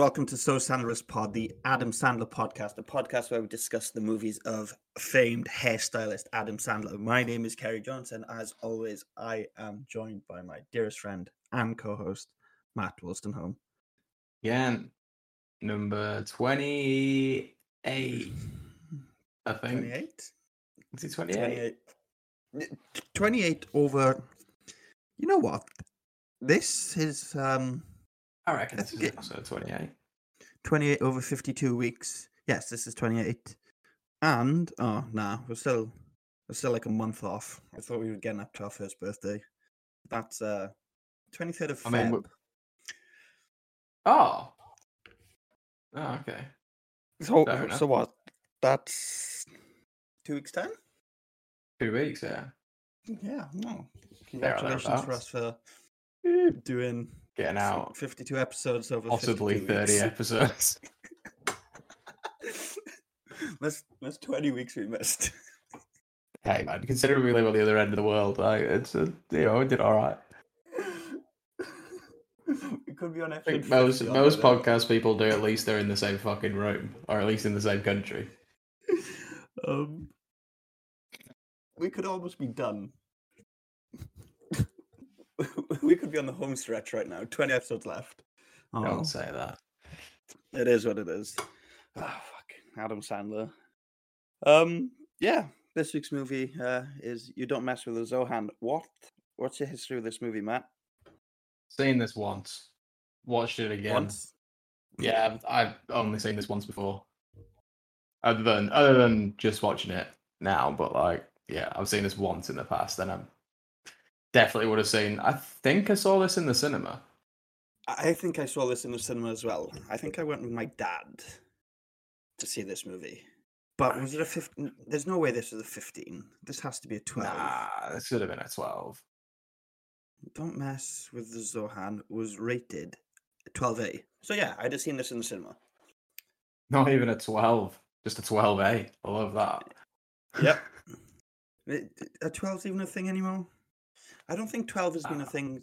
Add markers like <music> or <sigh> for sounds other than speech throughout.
Welcome to So Sandlerous Pod, the Adam Sandler podcast, a podcast where we discuss the movies of famed hairstylist Adam Sandler. My name is Kerry Johnson. As always, I am joined by my dearest friend and co-host Matt Wolstenholme. Yeah, number twenty-eight. I think. 28? Is it twenty-eight? 28. 28 over. You know what? This is um I reckon this is episode twenty-eight. 28 over 52 weeks. Yes, this is 28. And oh nah, we're still we're still like a month off. I thought we were getting up to our first birthday. That's uh 23rd of I mean, Feb. we- Oh. Oh, okay. so so what? That's two weeks time? Two weeks, yeah. Yeah, no. Congratulations for us for doing Getting out 52 episodes over possibly thirty weeks. episodes. <laughs> that's that's 20 weeks we missed. hey man, considering we live on the other end of the world, like it's a, you know, we did all right. we could be on I think most most podcast people do at least they're in the same fucking room, or at least in the same country. <laughs> Um, we could almost be done. we could be on the home stretch right now. Twenty episodes left. Oh, Don't say that. it is what it is. Ah, fuck, Adam Sandler. Um, yeah. This week's movie uh, is "You Don't Mess with the Zohan." What? What's your history with this movie, Matt? Seen this once, watched it again. Once. Yeah, I've, I've only seen this once before. Other than other than just watching it now, but like, yeah, I've seen this once in the past, and I'm definitely would have seen. I think I saw this in the cinema. I think I saw this in the cinema as well. I think I went with my dad to see this movie. But was it a 15? There's no way this was a 15. This has to be a 12. Nah, this should have been a twelve. Don't mess with the Zohan was rated 12A. So yeah, I'd have seen this in the cinema. Not even a twelve, just a twelve A. I love that. Yep. <laughs> A 12's even a thing anymore? I don't think 12 has been a ah. thing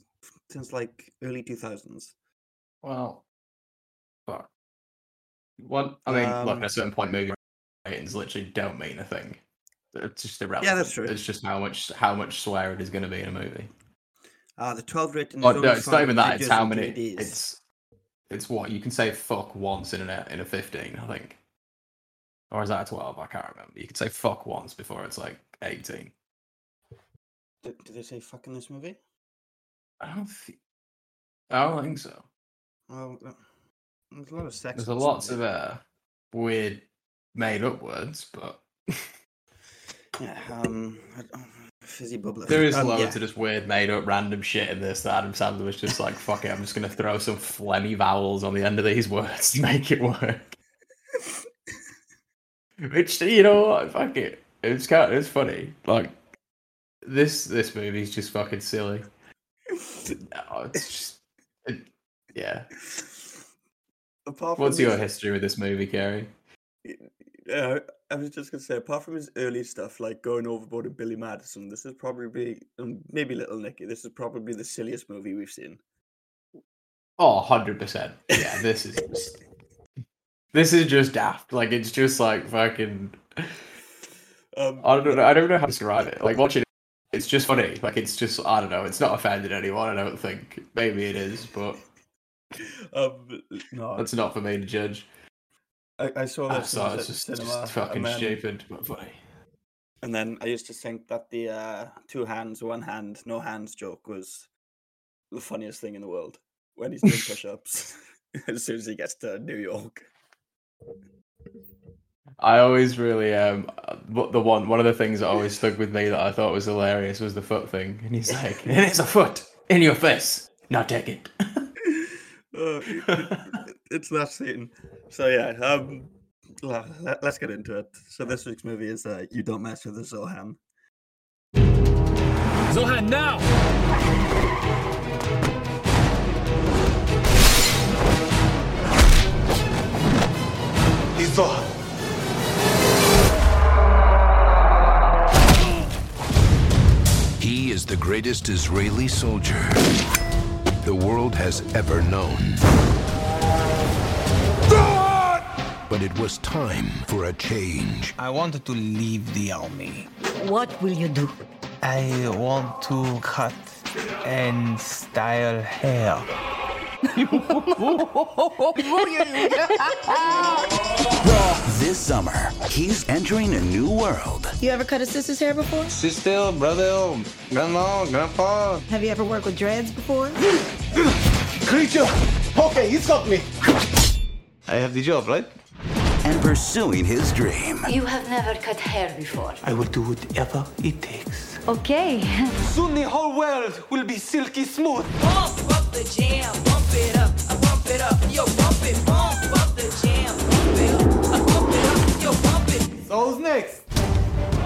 since like early 2000s. Well, fuck. what I mean, um, look, at a um certain point, movie ratings literally don't mean a thing. It's just irrelevant. Yeah, that's true. It's just how much how much swear it is going to be in a movie. Ah, uh, the 12 rating. Oh, no, it's not even that. It's how many. It's it's what you can say fuck once in a in a 15, I think, or is that a 12? I can't remember. You can say fuck once before it's like 18. Do, they say fuck in this movie? I don't think. I don't think so. Well, there's a lot of sex. There's a lots of uh, weird, made-up words, but <laughs> yeah, um, oh, fizzy bubbler. There is um, loads yeah. of just weird, made-up, random shit in this that Adam Sandler was just like, "Fuck it, I'm just gonna throw some phlegmy vowels on the end of these <laughs> words to make it work." <laughs> Which you know, fuck it, it's kind, of, it's funny, like this this movie's just fucking silly. No, it's <laughs> just it, yeah. Apart from What's your his- history with this movie, Kerry? Uh, I was just gonna say, apart from his early stuff like going overboard and Billy Madison, this is probably um, maybe Little Nicky. This is probably the silliest movie we've seen. Oh, 100%. Yeah, this is just, this is just daft. Like it's just like fucking Um, I don't know. I don't know how to describe it. Like watching it's just funny. Like it's just I don't know. It's not offending anyone. I don't think. Maybe it is, but um, no, that's not for me to judge. I, I saw I saw it's just, just fucking then, stupid, but funny. And then I used to think that the uh, two hands, one hand, no hands joke was the funniest thing in the world when he's doing <laughs> push-ups <laughs> as soon as he gets to New York. I always really um, the one one of the things that always stuck with me that I thought was hilarious was the foot thing, and he's <laughs> like, "And "It is a foot in your face. Now take it." Uh, <laughs> it- it- it's that scene. So yeah, um, le- le- let's get into it. So this week's movie is uh, "You Don't Mess with the Zohan." Zohan now! He's Zohan. The greatest Israeli soldier the world has ever known. But it was time for a change. I wanted to leave the army. What will you do? I want to cut and style hair. <laughs> This summer, he's entering a new world. You ever cut a sister's hair before? Sister, brother, grandma, grandpa. Have you ever worked with dreads before? Creature! Okay, he's got me. I have the job, right? And pursuing his dream. You have never cut hair before. I will do whatever it takes. Okay. <laughs> Soon the whole world will be silky smooth. Bump up the jam, bump it up, I bump it up, yo, bump it, bump up the jam, bump it up, I bump it up, yo, bump it. So who's next?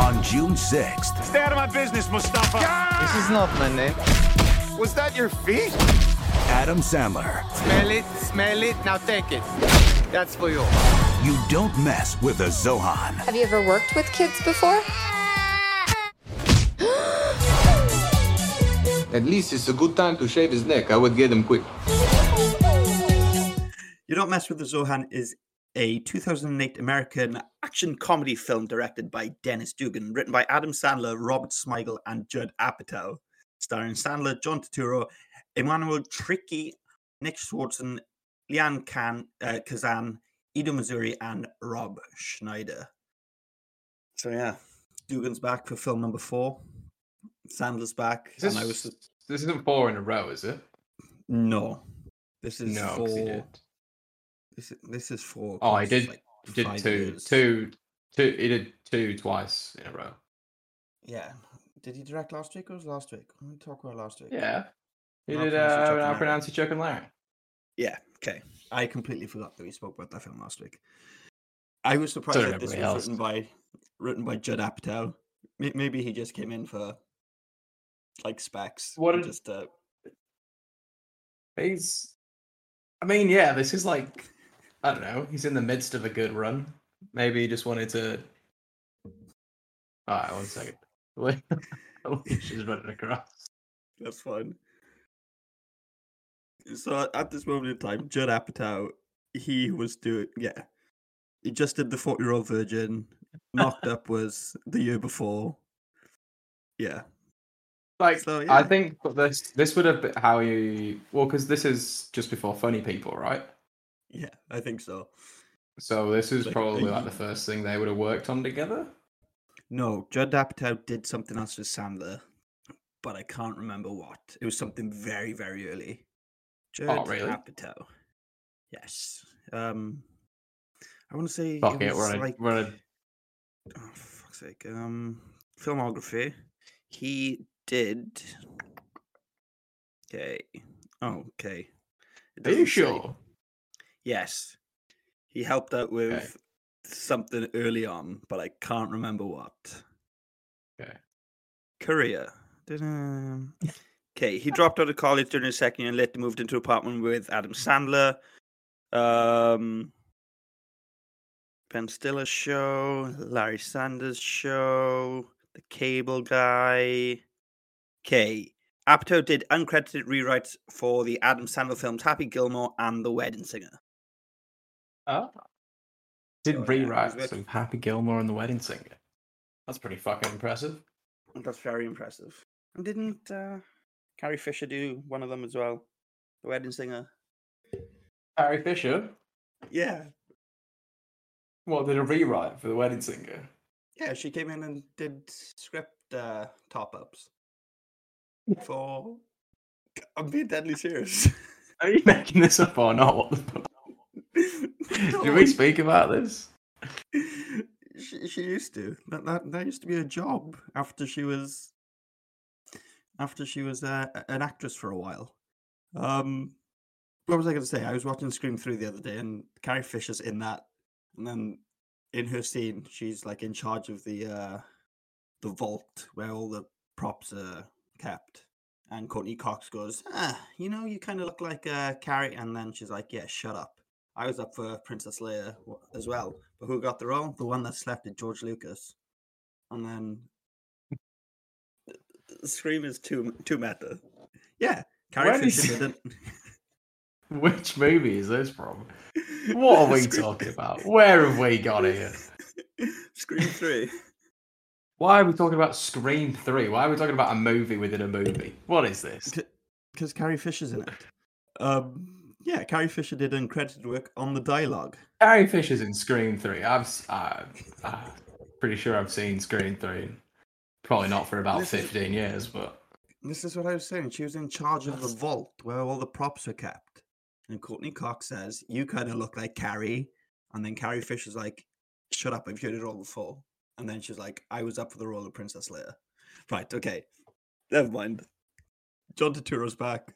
On June 6th, Stay out of my business, Mustafa. This is not my name. Was that your feet? Adam Sandler. Smell it, smell it. Now take it. That's for you. You don't mess with a Zohan. Have you ever worked with kids before? <gasps> At least it's a good time to shave his neck. I would get him quick. You Don't Mess with the Zohan is a 2008 American action comedy film directed by Dennis Dugan, written by Adam Sandler, Robert Smigel, and Judd Apatow, starring Sandler, John Turturro, Emmanuel Tricky, Nick Swardson, Lian Khan, uh, Kazan, Ido Mosseri, and Rob Schneider. So yeah, Dugan's back for film number four. Sandler's back, Is and I this, was this isn't four in a row, is it? no. This is no, four. This is, this is four. Oh, I did. like, did two, years. two, two. He did two twice in a row. Yeah. Did he direct last week or was last week? Me talk about last week. Yeah, he did. Uh, Larry. pronounce it Chuck and Larry. Yeah. Okay. I completely forgot that we spoke about that film last week. I was surprised that this was else. written by written by Judd Apatow. Maybe he just came in for like specs. What did- just uh, He's. I mean, yeah, this is like. I don't know. He's in the midst of a good run. Maybe he just wanted to. All right, one second. <laughs> Alicia's running across. That's fine. So at this moment in time, Judd Apatow, he was doing yeah. He just did the forty year old virgin. Knocked up was the year before. Yeah. Like, So, I think this this would have been how you well, because this is just before Funny People, right? Yeah, I think so. So this is Like, probably like the first thing they would have worked on together. No, Judd Apatow did something else with Sandler, but I can't remember what. It was something very, very early. Judd Oh, really? Apatow. Yes. Um, I want to say Fuck it it, we're on a, like we're a oh, fuck's sake. Um, filmography. He did. Okay. Oh, okay. Are you sure? Yes. He helped out with something early on, but I can't remember what. Okay. Korea. Okay, he dropped out of college during his second year and later moved into an apartment with Adam Sandler. Um, Ben Stiller show, Larry Sanders show, The Cable Guy. Okay, Apatow did uncredited rewrites for the Adam Sandler films Happy Gilmore and The Wedding Singer. Oh. Did So, yeah, he rewrites with- of Happy Gilmore and the Wedding Singer. That's pretty fucking impressive. That's very impressive. And didn't uh, Carrie Fisher do one of them as well? The Wedding Singer. Carrie Fisher. Yeah, What did a rewrite for the Wedding Singer? yeah. She came in and did script uh, top ups for. I'm being deadly serious. Are you making this up or not? <laughs> What the fuck? Did we speak about this? she, she used to. That, that that used to be a job after she was after she was uh, an actress for a while. Um, what was I going to say? I was watching Scream Three the other day, and Carrie Fisher's in that, and then in her scene, she's like in charge of the uh the vault where all the props are kept. And Courteney Cox goes, ah, you know, you kind of look like uh, Carrie. And then she's like, yeah, shut up. I was up for Princess Leia as well. But who got the role? The one that slept at George Lucas. And then <laughs> Scream is too too meta. Yeah, Carrie When is- Fisher didn't. Which movie is this from? <laughs> What are we Scream- talking about? Where have we got here? <laughs> Scream three. Why are we talking about Scream 3? Why are we talking about a movie within a movie? What is this? Because Carrie Fisher's in it. Um, yeah, Carrie Fisher did uncredited work on the dialogue. Carrie Fisher's in Scream 3. I've, s- uh, uh, pretty sure I've seen Scream 3. Probably not for about This is- 15 years, but This is what I was saying. She was in charge of the vault where all the props are kept. And Courteney Cox says, You kind of look like Carrie. And then Carrie Fisher's like, Shut up, I've heard it all before. And then she's like, I was up for the role of Princess Leia. Right, okay. Never mind. John Turturro's back.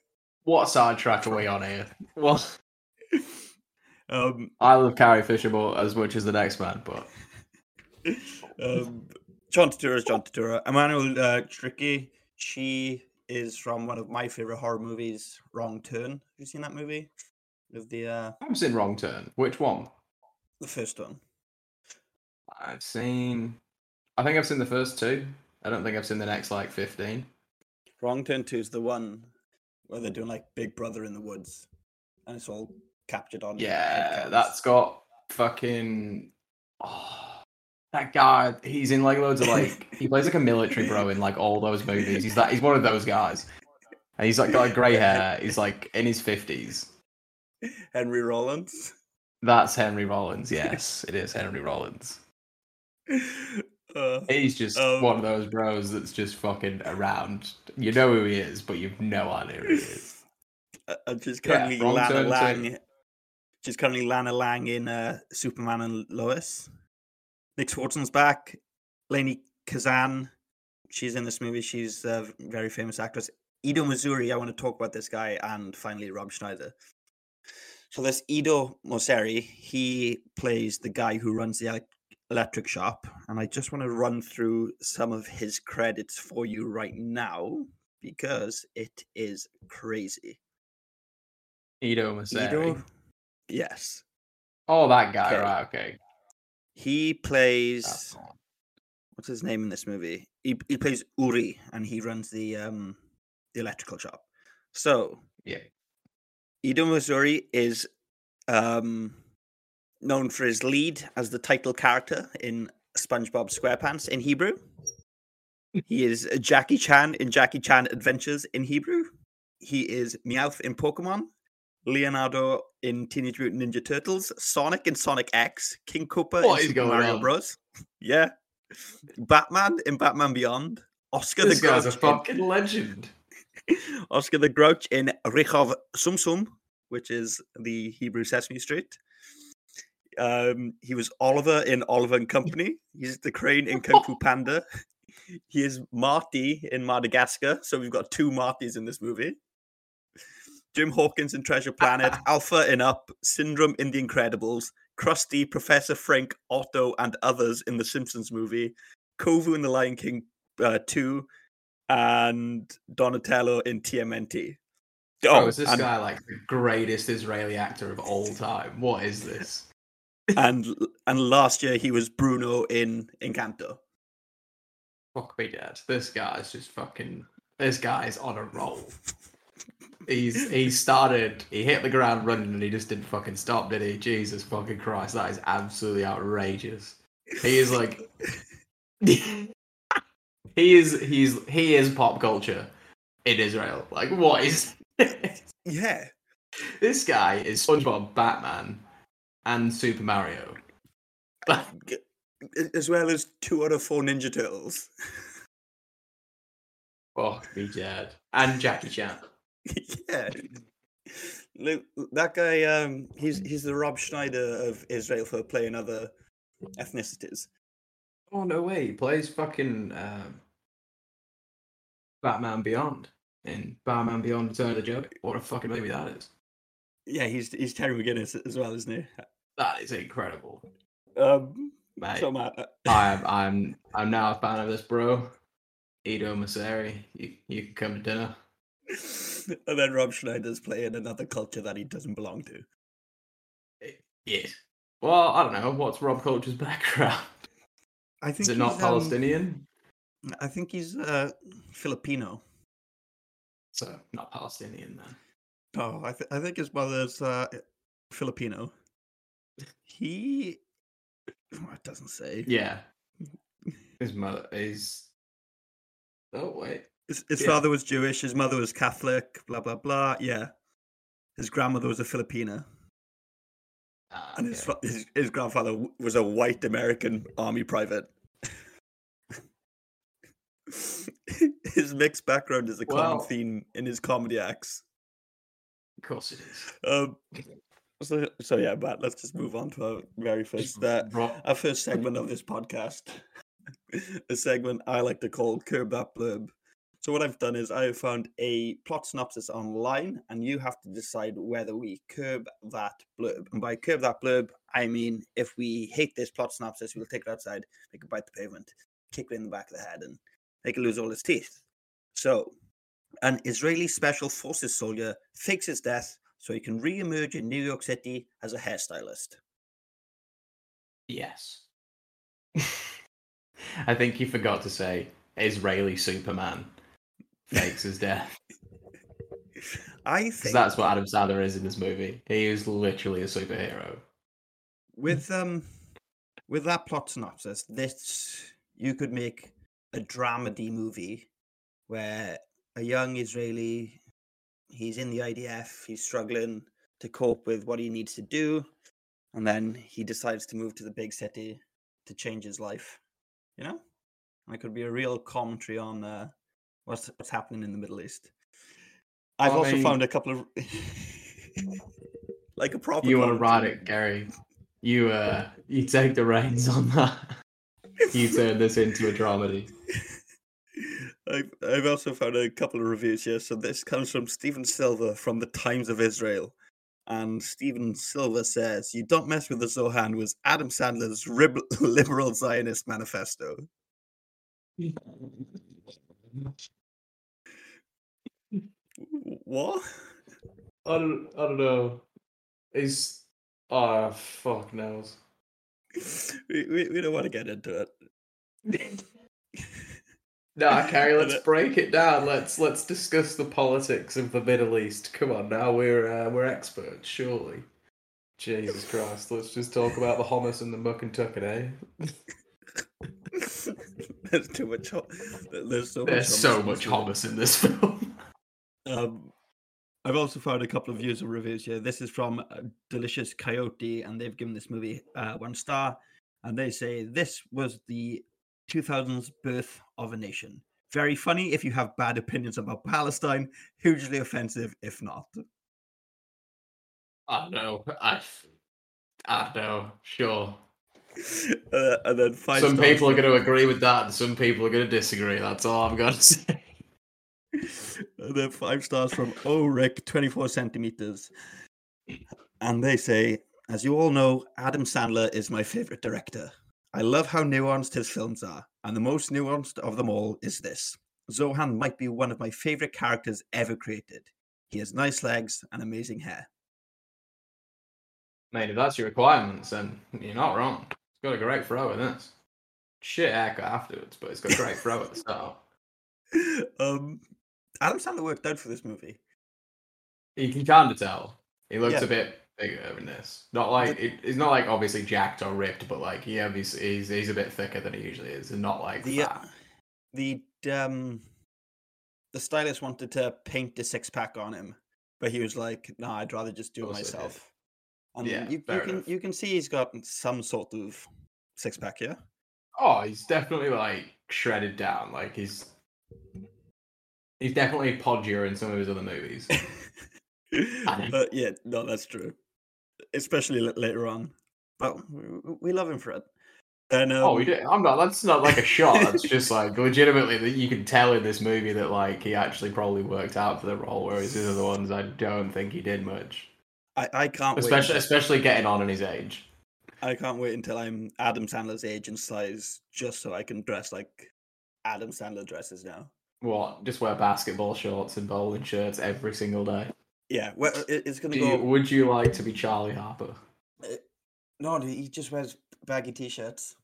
What sidetrack are we on here? Well, <laughs> Um, I love Carrie Fisher more as much as the next man, but <laughs> um, John Turturro is John Turturro. Emmanuel uh, Tricky, she is from one of my favorite horror movies, Wrong Turn. Have you seen that movie? Of the uh, I've seen Wrong Turn. Which one? the first one. I've seen. I think I've seen the first two. I don't think I've seen the next like 15. Wrong Turn 2 is the one where they're doing like Big Brother in the woods, and it's all captured on. Yeah, that's got fucking. Oh, that guy, he's in like loads of like. <laughs> he plays like a military bro in like all those movies. He's that. He's one of those guys. And he's like got like grey hair. He's like in his fifties. Henry Rollins. That's Henry Rollins. Yes, it is Henry Rollins. <laughs> Uh, He's just Um, one of those bros that's just fucking around. You know who he is, but you've no idea who he is. <laughs> uh, and she's Yeah, currently Wrong Lana. Lang. She's currently Lana Lang in uh, Superman and Lois. Nick Swardson's back. Lainie Kazan. She's in this movie. She's a very famous actress. Ido Mosseri. I want to talk about this guy. And finally, Rob Schneider. So this Ido Mosseri, he plays the guy who runs the electric shop. And I just want to run through some of his credits for you right now because it is crazy. Ido Mosseri. Ido, yes, Oh, that guy, Okay. right? Okay. he plays. What's his name in this movie? He he plays Uri, and he runs the um the electrical shop. So Yeah. Ido Mosseri is um known for his lead as the title character in SpongeBob SquarePants in Hebrew. He is Jackie Chan in Jackie Chan Adventures in Hebrew. He is Meowth in Pokemon, Leonardo in Teenage Mutant Ninja Turtles, Sonic in Sonic X, King Koopa What in Super Mario on? Bros. Yeah, Batman in Batman Beyond, Oscar This the guy's a Grouch in fucking legend. <laughs> Oscar the Grouch in Rehov Sum Sum, which is the Hebrew Sesame Street. Um, he was Oliver in Oliver and Company. He's the crane in Kung Fu <laughs> Panda. He is Marty in Madagascar. So we've got two Martys in this movie. Jim Hawkins in Treasure Planet, Alpha in Up, Syndrome in The Incredibles, Krusty, Professor Frink, Otto, and others in the Simpsons movie, Kovu in The Lion King uh, 2, and Donatello in TMNT. Oh, is this and, guy like the greatest Israeli actor of all time? What is this? And and last year he was Bruno in Encanto. Fuck me dead. This guy's just fucking. This guy's on a roll. He's he started. He hit the ground running and he just didn't fucking stop, did he? Jesus fucking Christ, that is absolutely outrageous. He is like. <laughs> he is he's he is pop culture in Israel. Like what is? Yeah, <laughs> this guy is SpongeBob, Batman, and Super Mario. As well as two out of four Ninja Turtles. <laughs> Fuck me dead. And Jackie Chan. <laughs> yeah. Look, that guy, um, he's he's the Rob Schneider of Israel for playing other ethnicities. Oh no way! He plays fucking um, Batman Beyond in Batman Beyond: Return of the Joker. What a fucking movie that is! Yeah, he's he's Terry McGinnis as well, isn't he? That is incredible. Um, Mate, So Matt, I'm I'm I'm now a fan of this, bro. Ido Mosseri, you you can come to dinner. and then Rob Schneider's playing another culture that he doesn't belong to. Yes. Well, I don't know. What's Rob Culture's <laughs> background? I think Is it not he's, um, Palestinian? I think he's uh, Filipino. So not Palestinian then. Oh, I, th- I think his mother's uh, Filipino. He. <clears throat> Oh, it doesn't say. Yeah. <laughs> His mother is. Oh wait. His, his Yeah. father was Jewish. His mother was Catholic. Blah blah blah. Yeah. His grandmother was a Filipina, Ah, and his, okay. his his grandfather was a white American army private. <laughs> his mixed background is a common theme in his comedy acts. Of course it is. Um, so, so yeah, Matt, let's just move on to our very first, uh, our first segment of this podcast. <laughs> a segment I like to call Curb That Blurb. So, what I've done is I have found a plot synopsis online, and you have to decide whether we curb that blurb. And by curb that blurb, I mean if we hate this plot synopsis, we'll take it outside, make it bite the pavement, kick it in the back of the head, and make it lose all its teeth. So, an Israeli special forces soldier fakes his death so he can re-emerge in New York City as a hairstylist. yes. <laughs> I think you forgot to say Israeli Superman fakes his death. <laughs> I think that's what Adam Sandler is in this movie. He is literally a superhero. with um with that plot synopsis, this you could make a dramedy movie where a young Israeli he's in the IDF, he's struggling to cope with what he needs to do, and then he decides to move to the big city to change his life. You know? And it could be a real commentary on uh, what's what's happening in the Middle East. I've I also mean- found a couple of <laughs> like a proper You want to ride it, Gary? You uh, you take the reins on that. You turn this into a dramedy. I've, I've also found a couple of reviews here. So this comes from Stephen Silver from the Times of Israel. And Stephen Silver says, You don't mess with the Zohan was Adam Sandler's rib- <laughs> liberal Zionist manifesto. What? I don't, I don't know. He's oh ah, fuck knows. We, we, we don't want to get into it. <laughs> Nah, <laughs> Kerry, let's break it down. Let's let's discuss the politics of the Middle East. Come on, now we're uh, we're experts, surely. Jesus Christ, let's just talk about the hummus and the muck and tuck it, eh? <laughs> There's too much. There's so There's much. so hummus in much this hummus in this film. <laughs> Um, I've also found a couple of user reviews here. This is from uh, Delicious Coyote, and they've given this movie uh, one star. And they say this was the 2000s birth of a nation. Very funny if you have bad opinions about Palestine. Hugely offensive if not. I know. I I know. Sure. <laughs> Uh, and then five. some people are going to agree with that, and some people are going to disagree. That's all I'm going <laughs> to say. <laughs> And then five stars from Rick, 24 centimeters. And they say, as you all know, Adam Sandler is my favorite director. I love how nuanced his films are, and the most nuanced of them all is this. Zohan might be one of my favorite characters ever created. He has nice legs and amazing hair. Mate, if that's your requirements, then you're not wrong. It's got a great throw in this. Shit haircut afterwards, but it's got a great throw at the <laughs> start. um, Adam Sandler worked out for this movie. You can kind of tell. He looks Yeah. a bit bigger in this. Not like it, he's not like obviously jacked or ripped, but like he obviously he's he's a bit thicker than he usually is, and not like The uh, the um the stylist wanted to paint the six pack on him, but he was like, "No, I'd rather just do it Course they did. myself." And Yeah, you, you can enough. you can see he's got some sort of six pack, yeah. Oh, he's definitely like shredded down. Like he's he's definitely podgier in some of his other movies. <laughs> Uh, yeah, no, that's true. Especially later on, but we, love him for it. And um, oh, we did. I'm not. That's not like a shot. It's <laughs> just like legitimately that you can tell in this movie that like he actually probably worked out for the role, whereas these are the ones I don't think he did much. I, I can't Especially wait. especially getting on in his age. I can't wait until I'm Adam Sandler's age and size, just so I can dress like Adam Sandler dresses now. What? Just wear basketball shorts and bowling shirts every single day. Yeah, well, it- it's gonna Do go. you, would you like to be Charlie Harper? Uh, no, he just wears baggy t-shirts.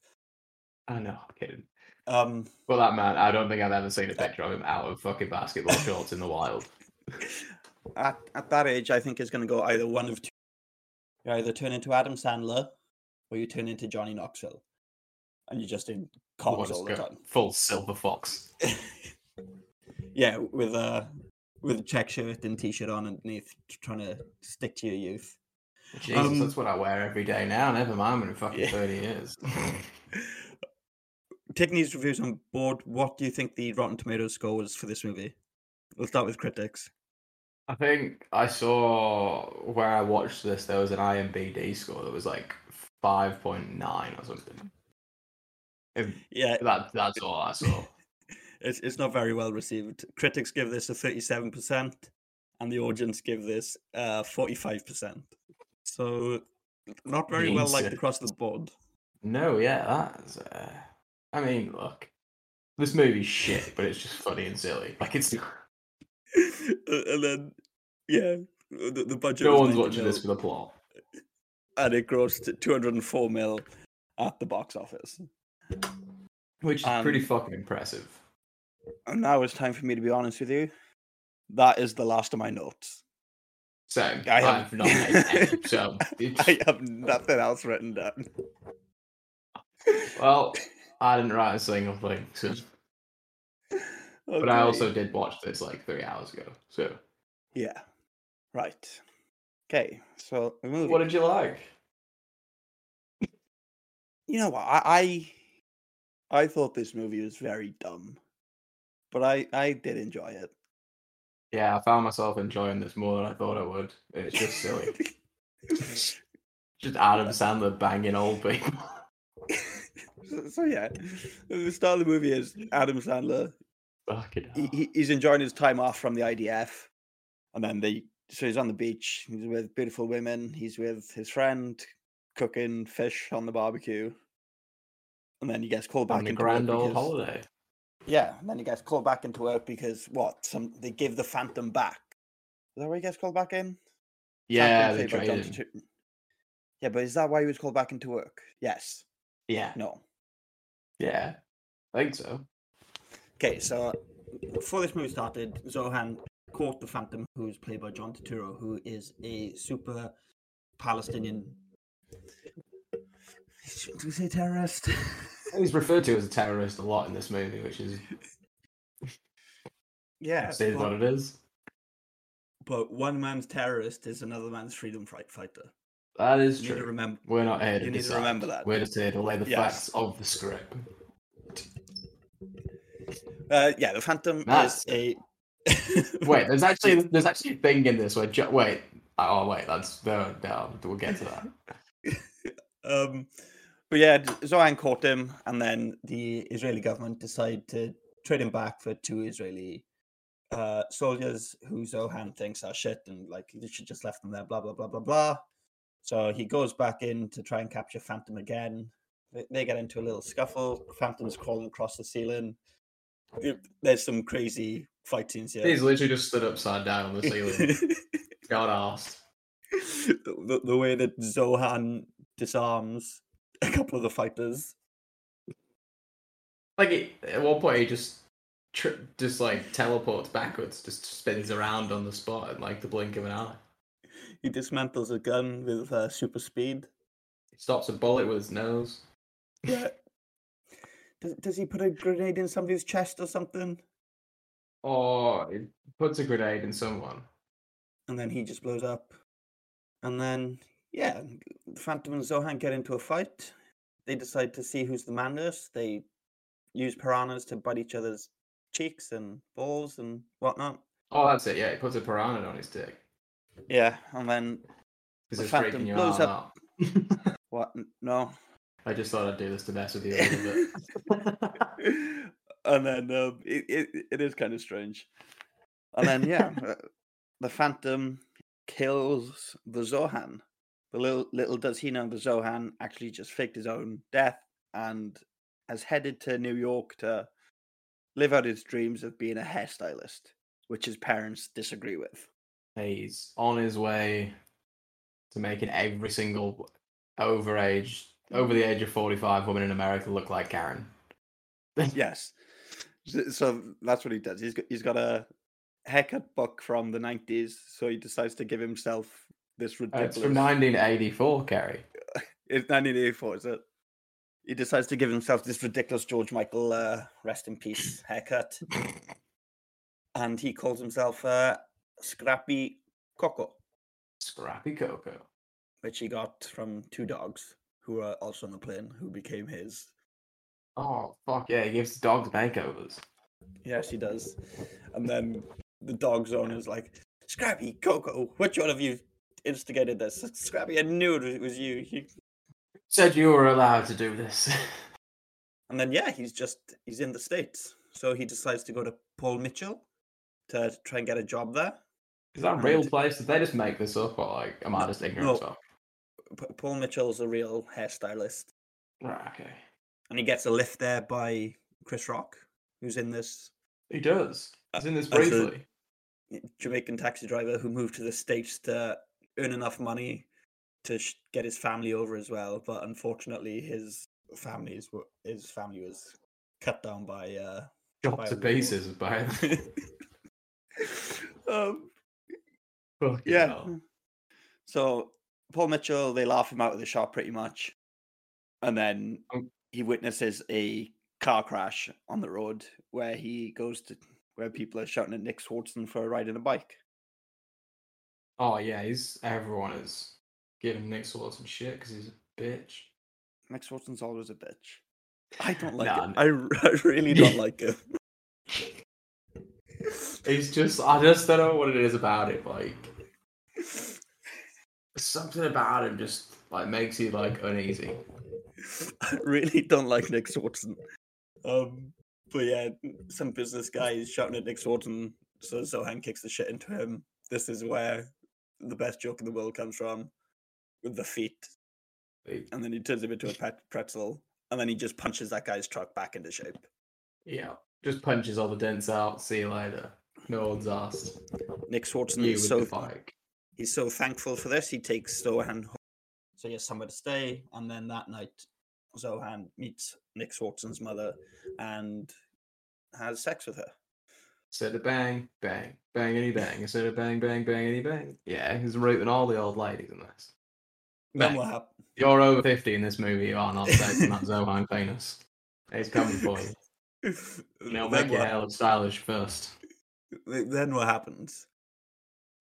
I know, I'm kidding. Um, But that man, I don't think I've ever seen a uh, picture of him out of fucking basketball <laughs> shorts in the wild. at at that age, I think is gonna go either one of two. You either turn into Adam Sandler, or you turn into Johnny Knoxville, and you're just in just all the time. Full silver fox. <laughs> Yeah, with a with a check shirt and t-shirt on underneath, trying to stick to your youth. Jesus, Um, that's what I wear every day now. Never mind when in fucking Yeah. 30 <laughs> years. Taking these reviews on board, what do you think the Rotten Tomatoes score was for this movie? We'll start with critics. I think I saw where I watched this, there was an IMBD score that was like 5.9 or something. If Yeah, that, that's all I saw. It's it's not very well received. Critics give this a thirty-seven percent, and the audience give this uh forty-five percent. So not very well liked across the board. No, yeah, that's. Uh, I mean, look, this movie's shit, but it's just funny and silly. Like it's <laughs> and then, yeah, the, the budget. no one's 90 watching this for the plot. and it grossed two hundred and four mil at the box office. Which is pretty Um, fucking impressive. And now it's time for me to be honest with you. That is the last of my notes. So I I have- have not so <laughs> I have nothing else written down. well, I didn't write a single thing, so, <laughs> but I also did watch this like three hours ago. So Yeah. Right. Okay. So movie. what did you like? you know what? I, I I thought this movie was very dumb, but I I did enjoy it. Yeah, I found myself enjoying this more than I thought I would. It's just silly. <laughs> just Adam Sandler banging old people. so, <laughs> so yeah, the start of the movie is Adam Sandler. He, he- he's enjoying his time off from the IDF, and then they so he's on the beach. He's with beautiful women. He's with his friend cooking fish on the barbecue, and then he gets called back on into grand old holiday. Yeah, and then he gets called back into work because what? Some they give the Phantom back. Is that why he gets called back in? Yeah, Phantom they traded. Yeah, but is that why he was called back into work? Yes. Yeah, No. yeah, I think so. Okay, so before this movie started, Zohan caught the Phantom, who's played by John Turturro, who is a super Palestinian. <laughs> Do we say terrorist? <laughs> He's referred to as a terrorist a lot in this movie, which is <laughs> yeah, it is what it is. but one man's terrorist is another man's freedom fight fighter. That is You need to true. remember. We're not here to you need to remember that. We're just here to lay the Yes. facts of the script. Uh, yeah, the Phantom That's- is a. <laughs> Wait, there's actually there's actually a thing in this where jo- wait. Oh wait, that's no, no. We'll get to that. <laughs> um, but yeah, Zohan caught him, and then the Israeli government decided to trade him back for two Israeli uh, soldiers who Zohan thinks are shit and like they should just left them there. Blah blah blah blah blah. So he goes back in to try and capture Phantom again. They, they get into a little scuffle. Phantom's crawling across the ceiling. It- There's some crazy fight scenes here. He's literally just stood upside down on the ceiling. <laughs> God asked. the, the way that Zohan disarms a couple of the fighters. Like at one point, he just tri- just like teleports backwards, just spins around on the spot in like the blink of an eye. He dismantles a gun with uh, super speed. He stops a bullet with his nose. Yeah. <laughs> Does, does he put a grenade in somebody's chest or something? Or he puts a grenade in someone. And then he just blows up. And then, yeah, the Phantom and Zohan get into a fight. They decide to see who's the manliest. They use piranhas to bite each other's cheeks and balls and whatnot. Oh, that's it. Yeah, he puts a piranha on his dick. Yeah, and then Because The it's Phantom blows up- out. <laughs> what? No, I just thought I'd do this to mess with you a little bit. <laughs> and then um, it, it it is kind of strange. And then yeah, <laughs> uh, the Phantom kills the Zohan But little little does he know that Zohan actually just faked his own death and has headed to New York to live out his dreams of being a hairstylist, which his parents disagree with. He's on his way to making every single overage, over the age of 45 woman in America look like Karen. <laughs> yes. So- So that's what he does. He's got, he's got a haircut book from the 90s, so he decides to give himself this Uh. It's from 1984, Kerry. <laughs> It's 1984, is it? He decides to give himself this ridiculous George Michael, uh, rest in peace, <laughs> haircut. <laughs> and he calls himself uh, Scrappy Coco, Scrappy Coco. which he got from two dogs who were also on the plane, who became his. Oh, fuck yeah, he gives the dogs makeovers. Yes, he does. And then the dog's owner's like, Scrappy Coco, which one of you instigated this? <laughs> Scrappy, I knew it was you. you... Said you were allowed to do this. And then yeah, he's just he's in the states, so he decides to go to Paul Mitchell to try and get a job there. Is that a And real place? Did they just make this up, or like, am I just ignorant? no. P- Paul Mitchell's a real hairstylist, Right, okay. and he gets a lift there by Chris Rock, who's in this He does. He's in this briefly. Jamaican taxi driver who moved to the states to earn enough money to sh- get his family over as well. But unfortunately, his family's wa- his family was cut down by uh, Chopped by to pieces by <laughs> um, Fucking yeah. hell. So Paul Mitchell, they laugh him out of the shop pretty much, and then Um, he witnesses a car crash on the road where he goes to where people are shouting at Nick Swardson for riding a bike. Oh yeah, he's everyone is giving Nick Swardson shit because he's a bitch. Nick Swardson's always a bitch. I don't <laughs> like Nah, him. <laughs> I really don't <laughs> like him. He's just I just don't know what it is about it. Like something about him just like makes you like uneasy. I really don't like Nick Swardson. Um, but yeah, some business guy is shouting at Nick Swardson, so Zohan kicks the shit into him. This is where the best joke in the world comes from, with the feet, and then he turns him into a <laughs> pet pretzel, and then he just punches that guy's truck back into shape. Yeah, just punches all the dents out. See you later. No one's asked. Nick Swardson is so he's so thankful for this. He takes Zohan, home, so he has somewhere to stay, and then that night, Zohan meets Nick Swardson's mother and has sex with her. Said a bang, bang, bangity bang. Instead of bang, bang, bangity bang. Yeah, he's raping all the old ladies in this. Then Bang. what happened? You're over 50 in this movie, you are not taking that <laughs> Zohan penis. He's coming for you. He'll make your hair look stylish first. then what happens?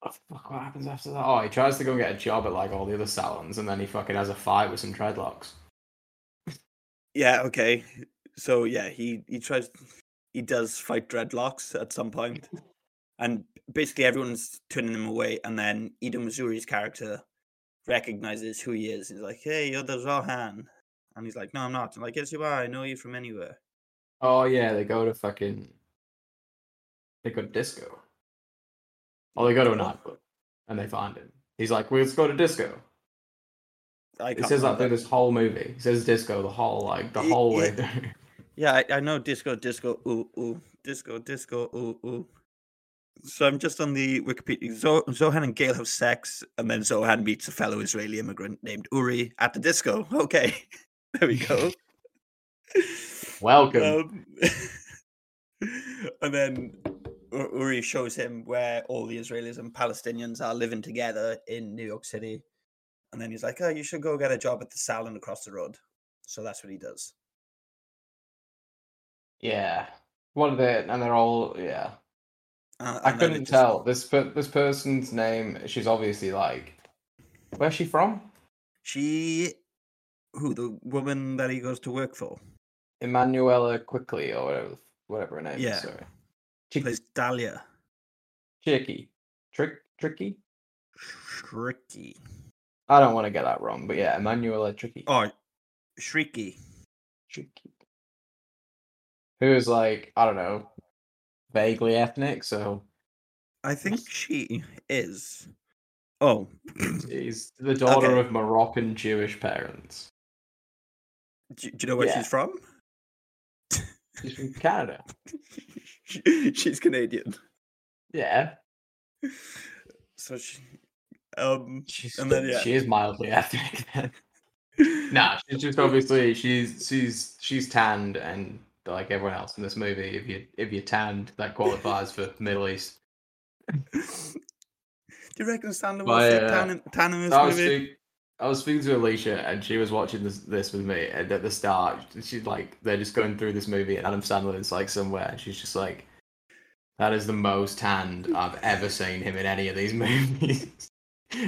What fuck what happens after that? Oh, he tries to go and get a job at like all the other salons and then he fucking has a fight with some dreadlocks. Yeah, okay. So yeah, he he tries he does fight dreadlocks at some. <laughs> And basically everyone's turning him away and then Ido Mosseri's character recognizes who he is. He's like, Hey, you're the Zohan. And he's like, No, I'm not. I'm like, Yes you are, I know you from anywhere. Oh yeah, they go to fucking they go to disco. Oh, they go to a nightclub and they find him. He's like, "Well, let's go to disco." I He says that through this whole movie. He says disco the whole like the whole way through. <laughs> Yeah, I, I know disco, disco, ooh, ooh, disco, disco, ooh, ooh. So I'm just on the Wikipedia. Zo- Zohan and Gail have sex, and then Zohan meets a fellow Israeli immigrant named Uri at the disco. Okay, <laughs> there we go. <laughs> Welcome. Um, <laughs> and then Uri shows him where all the Israelis and Palestinians are living together in New York City. And then he's like, "Oh, you should go get a job at the salon across the road." So that's what he does. Yeah. What are they? And they're all yeah. Uh, I and then it couldn't just- tell this per- this person's name. She's obviously like, where's she from? She, who the woman that he goes to work for, Emanuela Quickly or whatever whatever her name Yeah. is. Sorry. Chick- plays Dahlia. Chicky. Trick Tricky. Tricky. I don't want to get that wrong, but yeah, Emanuela Tricky. Oh, Shrieky. Tricky. Who is like I don't know, vaguely ethnic. So I think she is. Oh, <clears throat> She's the daughter Okay. of Moroccan Jewish parents. do, do you know where Yeah. she's from? She's from Canada. <laughs> she's Canadian. Yeah. So she, um, She's, and then yeah, She is mildly ethnic then. <laughs> nah, she's just obviously she's she's she's tanned and like everyone else in this movie, if you if you're tanned, that qualifies for Middle East. do you reckon Sandler was uh, tan, in- tan this I was, movie? speak, I was speaking to Alicia and she was watching this this with me and at the start she's like they're just going through this movie and Adam Sandler is like somewhere and she's just like that is the most tanned I've ever seen him in any of these <laughs> movies.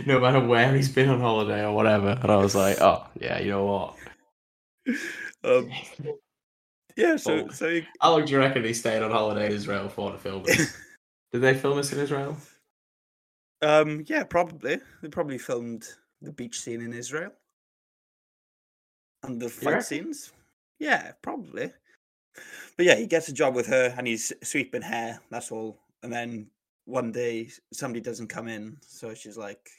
no matter where he's been on holiday or whatever. And I was like, oh yeah, you know what? <laughs> Um, <laughs> yeah, so Oh. so he, How long do you reckon he stayed on holiday in Israel for to film this? <laughs> Did they film this in Israel? um, yeah, probably they probably filmed the beach scene in Israel and the fight scenes. Yeah, probably. But yeah, he gets a job with her and he's sweeping hair. That's all. And then one day somebody doesn't come in, so she's like,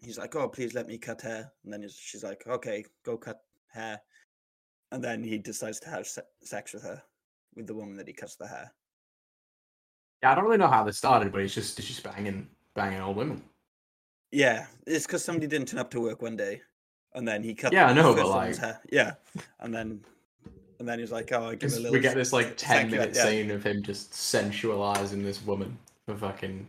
he's like, "Oh, please let me cut hair." And then she's like, "Okay, go cut hair." And then he decides to have se- sex with her, with the woman that he cuts the hair. Yeah, I don't really know how this started, but he's just he's just banging banging old women. Yeah, it's because somebody didn't turn up to work one day, and then he cut. Yeah, I know, but, like- hair. Yeah, and then and then he's like, "Oh, I give a little." we get this like ten minute yeah. scene of him just sensualizing this woman for fucking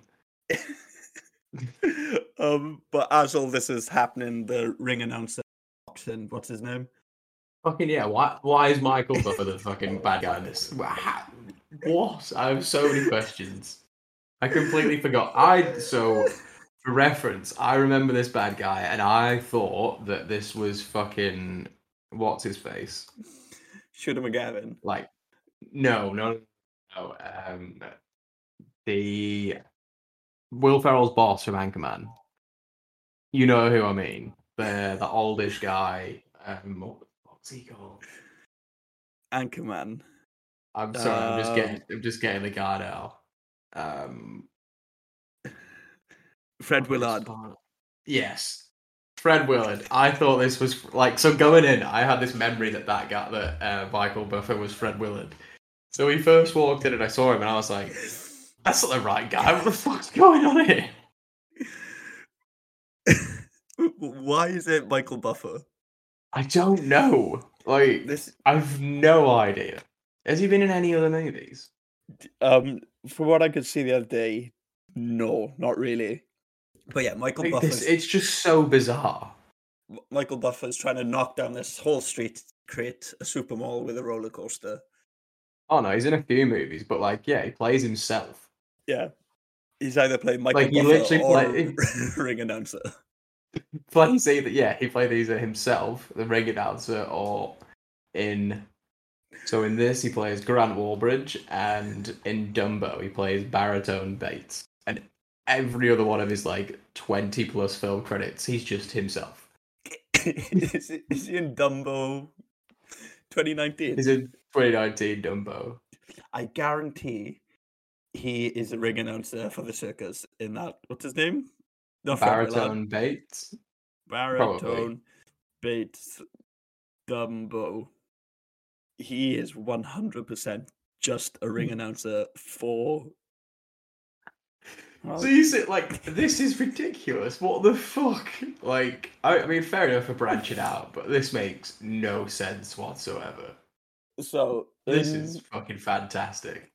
<laughs> um, but as all this is happening, the ring announcer. What's his name? Fucking yeah. Why why is Michael Buffer the fucking bad guy in this? Wha- What? I have so many questions. I completely forgot. I so for reference, I remember this bad guy, and I thought that this was fucking what's his face. Shooter McGavin. like no no no um the will ferrell's boss from anchorman you know who i mean the the oldish guy um what's he called Anchorman. i'm sorry i'm just getting Um, i'm just getting the guy now um Fred Willard. Yes Fred Willard. I thought this was like so going in. I had this memory that that guy, that uh, Michael Buffer was Fred Willard. So he first walked in and I saw him and I was like, "That's not the right guy. What the fuck's going on here?" <laughs> Why is it Michael Buffer? I don't know. Like, This I've no idea. Has he been in any other movies? um, from what I could see the other day, no, not really. But yeah, Michael Like, this, it's just so bizarre. Michael Buffer's trying to knock down this whole street, create a super mall with a roller coaster. Oh no, he's in a few movies, but like, yeah, he plays himself. Yeah, he's either playing Michael Like, Buffer or play- <laughs> ring announcer. Plays either yeah he played either himself the ring announcer or in so in this he plays grant walbridge and in dumbo he plays baritone bates and every other one of his like 20 plus film credits he's just himself <laughs> is, he, is he in Dumbo 2019? he's in 2019 dumbo I guarantee he is a ring announcer for the circus in that. What's his name? Willard. baritone bates Baritone Bates Dumbo. He is 100% just a ring hmm. announcer for. so you sit like this is ridiculous what the fuck like I, I mean fair enough for branching out but this makes no sense whatsoever So, This in- is fucking fantastic.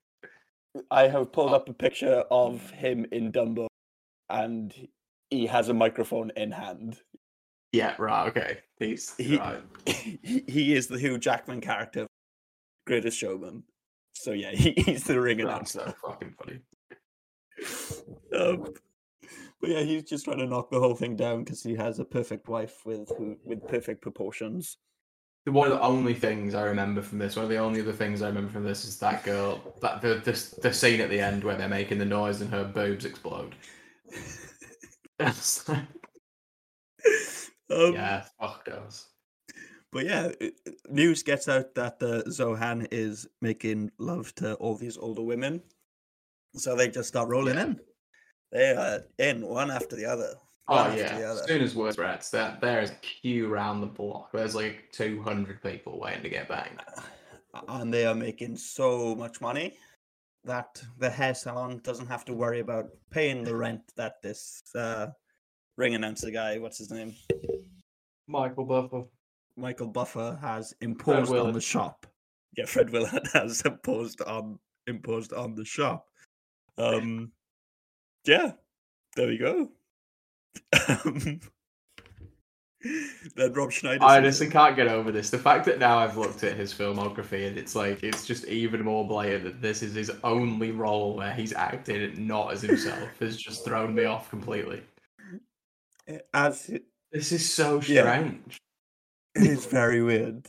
I have pulled up a picture of him in Dumbo, and he has a microphone in hand. Yeah, right, okay. He's He, right. <laughs> he, is the Hugh Jackman character, Greatest Showman. So yeah, <laughs> he, he's the ring That's so announcer. fucking funny. Um, but yeah, he's just trying to knock the whole thing down because he has a perfect wife with who, with perfect proportions. One of the only things I remember from this, one of the only other things I remember from this is that girl, that the the, the scene at the end where they're making the noise and her boobs explode. <laughs> <laughs> <laughs> Um, yeah, fuck those. But yeah, news gets out that uh, Zohan is making love to all these older women. So they just start rolling in. They are in one after the other. Oh I'll have to yeah. As soon as word spreads, that there is a queue around the block. There's like 200 people waiting to get banged. and they are making so much money that the hair salon doesn't have to worry about paying the rent that this uh, ring announcer guy, what's his name, Michael Buffer. Michael Buffer, has imposed on the shop. Yeah, Fred Willard <laughs> has imposed on imposed on the shop. Um, yeah, there we go. <laughs> Um, then Rob Schneider. I honestly can't get over this. The fact that now I've looked at his filmography and it's like it's just even more blatant that this is his only role where he's acted not as himself <laughs> has just thrown me off completely. as This is so Yeah. strange. it is very weird.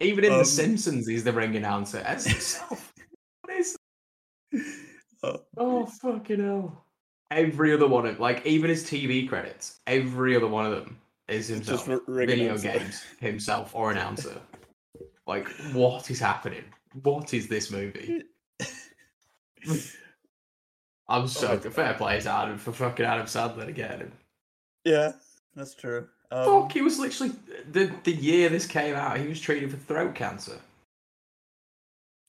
Even in Um, The Simpsons, he's the ring announcer as <laughs> himself. what is? Uh, Oh fucking hell! Every other one of like even his TV credits, every other one of them is himself. just Video games, himself or an announcer. Like what is happening? What is this movie? <laughs> I'm so my fair play to Adam for fucking Adam Sandler again. Yeah, that's true. Um, Fuck, he was literally the the year this came out. He was treated for throat cancer.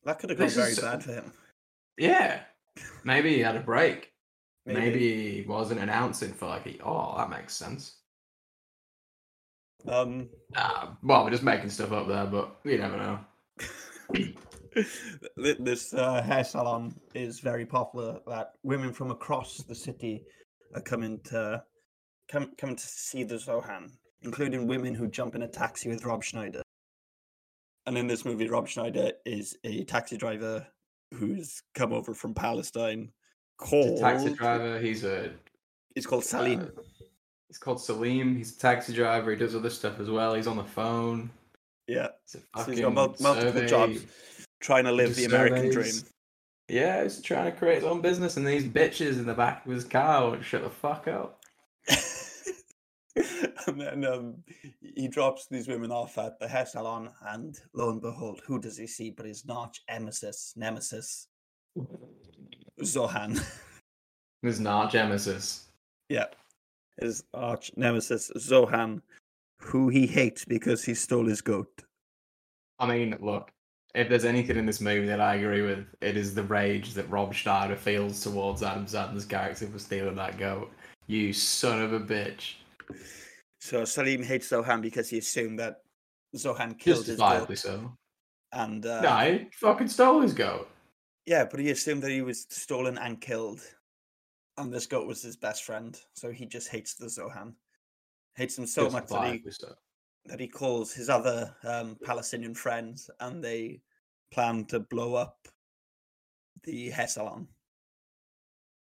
that could have gone this very is- bad for him. Yeah, maybe he had a break. Maybe. Maybe, he wasn't announcing for like a, oh that makes sense. Um, Uh, well, we're just making stuff up there, but you never know. <laughs> this uh, hair salon is very popular. That women from across the city are coming to come coming to see the Zohan, including women who jump in a taxi with Rob Schneider. And in this movie, Rob Schneider is a taxi driver who's come over from Palestine. Called taxi driver. He's a He's called Salim. uh, he's called Salim. He's a taxi driver. He does other stuff as well. He's on the phone. yeah, so he's got mul- multiple survey- jobs, trying to live the American surveys. dream. Yeah, he's trying to create his own business, and these bitches in the back of his car would shut the fuck up. <laughs> and then um, he drops these women off at the hair salon, and lo and behold, who does he see but his arch nemesis, nemesis, Zohan. <laughs> His not Genesis. yeah, his arch nemesis, Zohan, who he hates because he stole his goat. I mean, look, if there's anything in this movie that I agree with, it is the rage that Rob Schneider feels towards Adam Sandler's character for stealing that goat. You son of a bitch. So Salim hates Zohan because he assumed that Zohan killed his goat. So. And uh, no, he fucking stole his goat. Yeah, but he assumed that he was stolen and killed. And this goat was his best friend, so he just hates the Zohan. Hates him so much that he, that he calls his other um, Palestinian friends and they plan to blow up the hair salon.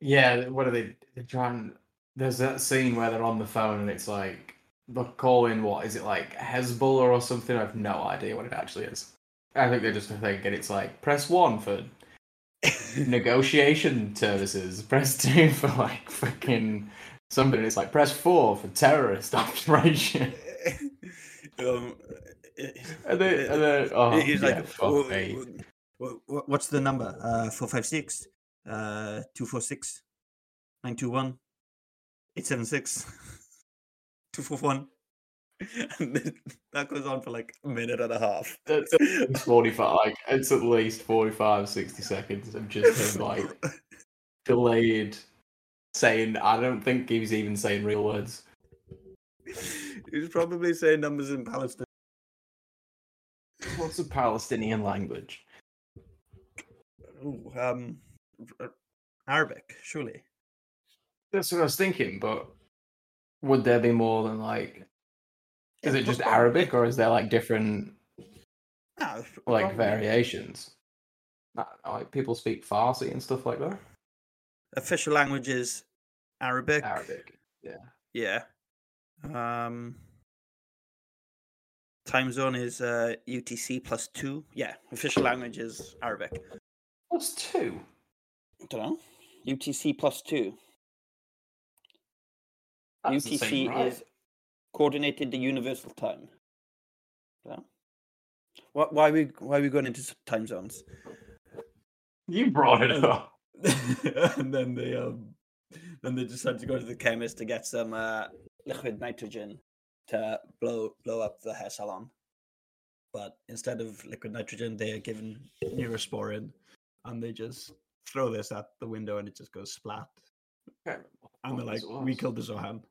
Yeah, what are they? They're trying. There's that scene where they're on the phone and it's like they're calling. What is it like Hezbollah or something? I have no idea what it actually is. I think they're just thinking it's like press one for negotiation services, <laughs> press two for like fucking something. and It's like press four for terrorist <laughs> operation. um, <laughs> And then, and then oh, he's yeah, like, fuck "Wha- me. wha- wha- what's the number? Uh, 456, uh, 246, 921, 876, 241. <laughs> And then that goes on for like a minute and a half. It's at least 45, like, it's at least 45, 60 seconds of just him, <laughs> like, delayed saying, I don't think he was even saying real words. He's probably saying numbers in Palestine. What's a Palestinian language? Ooh, um, Arabic, surely. That's what I was thinking, but would there be more than, like, is it just Arabic or is there, like, different, No, like, probably. variations? Like, people speak Farsi and stuff like that? Official language is Arabic. Arabic, yeah. Yeah. Um, time zone is uh, UTC plus two. Yeah, official language is Arabic. What's two? don't know. UTC plus two. That doesn't UTC right. is coordinated the universal time. Yeah. Why, why we why are we going into time zones? You brought it up. <laughs> and then they um then they decide to go to the chemist to get some uh, liquid nitrogen to blow blow up the hair salon. But instead of liquid nitrogen, they are given Neosporin, and they just throw this at the window, and it just goes splat. Can't And they're like, "We killed the Zohan."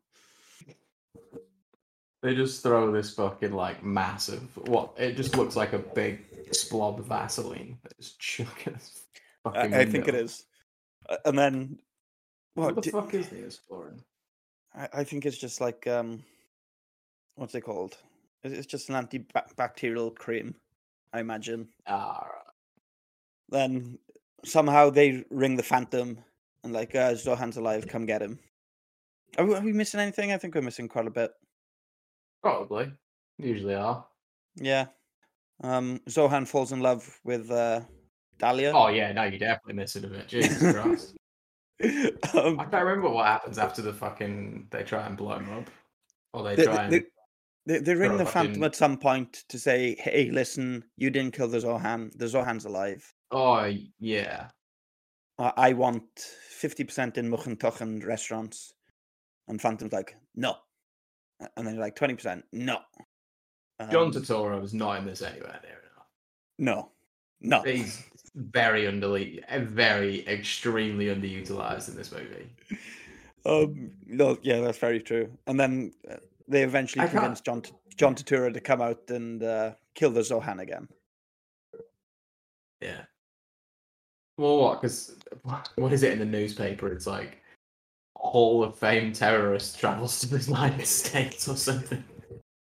They just throw this fucking like massive. What? It just looks like a big splob of Vaseline. They just chuck it. I, I think it is. Uh, And then, What, what? the di- fuck is Neosporin? I, I think it's just like um, what's it called? It's it's just an antibacterial cream, I imagine. Ah, Then somehow they ring the Phantom and like, uh, Zohan's alive, come get him. Are we, are we missing anything? I think we're missing quite a bit. Probably. Usually are. Yeah. Um, Zohan falls in love with uh, Dahlia. Oh yeah, no, you're definitely missing a bit. Jesus Christ. <laughs> um, I can't remember what happens after the fucking they try and blow him up, or they they, try they, and they, they ring the Phantom at some point to say, "Hey, listen, you didn't kill the Zohan. The Zohan's alive. oh yeah, I, I want fifty percent in Muchentuchen restaurants." And Phantom's like, "No," and then like twenty percent, "No." John Um, Turturro is not in this anywhere near enough. No, no. He's very underly, very extremely underutilized in this movie. Um, no, yeah, that's very true. And then uh, they eventually convince John John Turturro to come out and uh, kill the Zohan again. Yeah. Well, what? Because <laughs> what is it in the newspaper? It's like Hall of Fame terrorist travels to the United States or something.